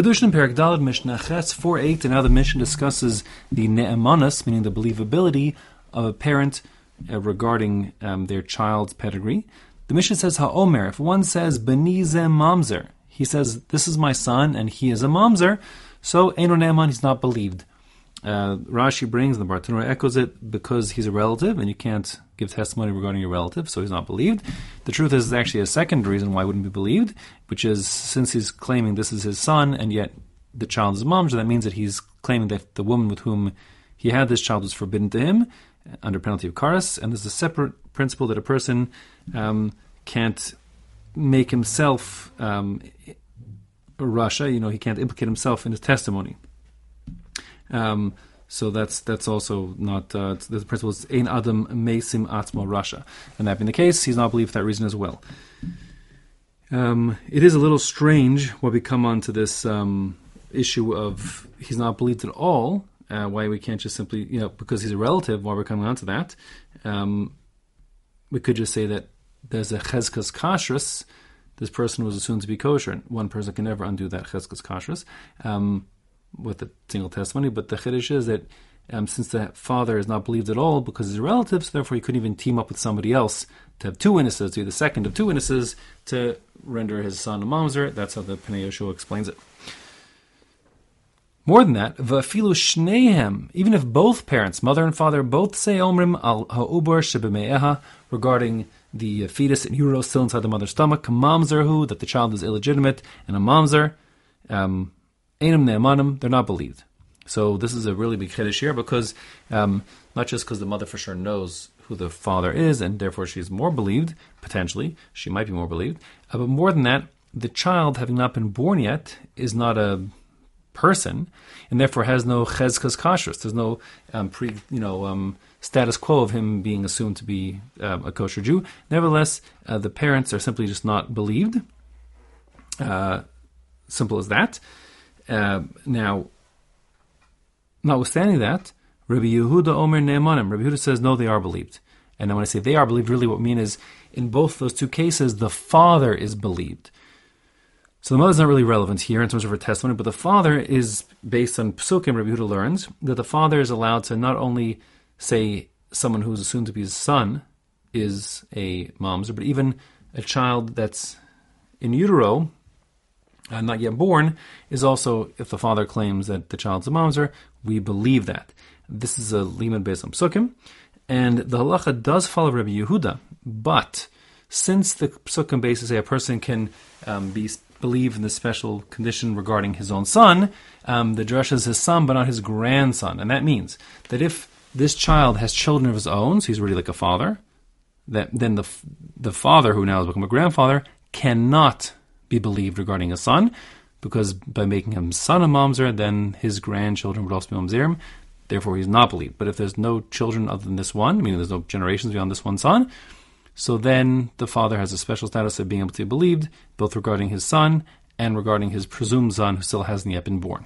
Kiddushin Perak Dalad Mishnah Ches 4.8, and now the Mishnah discusses the ne'emanas, meaning the believability of a parent uh, regarding um, their child's pedigree. The Mishnah says, Ha'omer, if one says, Benize mamzer, he says, this is my son, and he is a mamzer, so Eno Ne'eman, he's not believed. Uh, Rashi brings, and the Bartenura echoes it, because he's a relative, and you can't give testimony regarding your relative, so he's not believed. The truth is, actually a second reason why he wouldn't be believed, which is since he's claiming this is his son, and yet the child is a mamzer, that means that he's claiming that the woman with whom he had this child was forbidden to him, under penalty of karas, and there's a separate principle that a person um, can't make himself um, Rasha, you know, he can't implicate himself in his testimony. Um, so that's that's also not uh, the principle is ein adam mesim atmo rasha, and that being the case, he's not believed for that reason as well. Um, it is a little strange when we come on to this um, issue of he's not believed at all. Uh, why we can't just simply, you know, because he's a relative. While we're coming on to that, um, we could just say that there's a chezkas kashrus. This person was assumed to be kosher. One person can never undo that chezkas kashrus. With a single testimony. But the chiddush is that um, since the father is not believed at all because he's a relative, so therefore he couldn't even team up with somebody else to have two witnesses, to be the second of two witnesses to render his son a mamzer. That's how the Pnei Yehoshua explains it. More than that, v'afilu shnehem, even if both parents, mother and father, both say omrim al ha'ubor shebeme'eha regarding the fetus in utero still inside the mother's stomach, mamzerhu, that the child is illegitimate, and a mamzer, um, Einam ne'emanim, they're not believed. So this is a really big chiddush here because um, not just because the mother for sure knows who the father is and therefore she's more believed, potentially, she might be more believed, uh, but more than that, the child, having not been born yet, is not a person and therefore has no chezkas kashrus. There's no um, pre, you know, um, status quo of him being assumed to be um, a kosher Jew. Nevertheless, uh, the parents are simply just not believed. Uh, simple as that. Uh, now, notwithstanding that, Rabbi Yehuda Omer Ne'emanim, Rabbi Yehuda says, no, they are believed. And when I say they are believed, really what I mean is, in both those two cases, the father is believed. So the mother is not really relevant here in terms of her testimony, but the father is based on Psukim, Rabbi Yehuda learns, that the father is allowed to not only say someone who is assumed to be his son is a mamzer, but even a child that's in utero uh, not yet born, is also, if the father claims that the child's a mamzer, we believe that. This is a limud based on psukim, and the halacha does follow Rabbi Yehuda, but since the psukim basically say a person can um, be believe in the special condition regarding his own son, um, the drush is his son, but not his grandson, and that means that if this child has children of his own, so he's really like a father, that then the the father who now has become a grandfather cannot be believed regarding a son, because by making him son of Mamzer, then his grandchildren would also be Mamzerim. Therefore, he's not believed. But if there's no children other than this one, meaning there's no generations beyond this one son, so then the father has a special status of being able to be believed, both regarding his son and regarding his presumed son who still hasn't yet been born.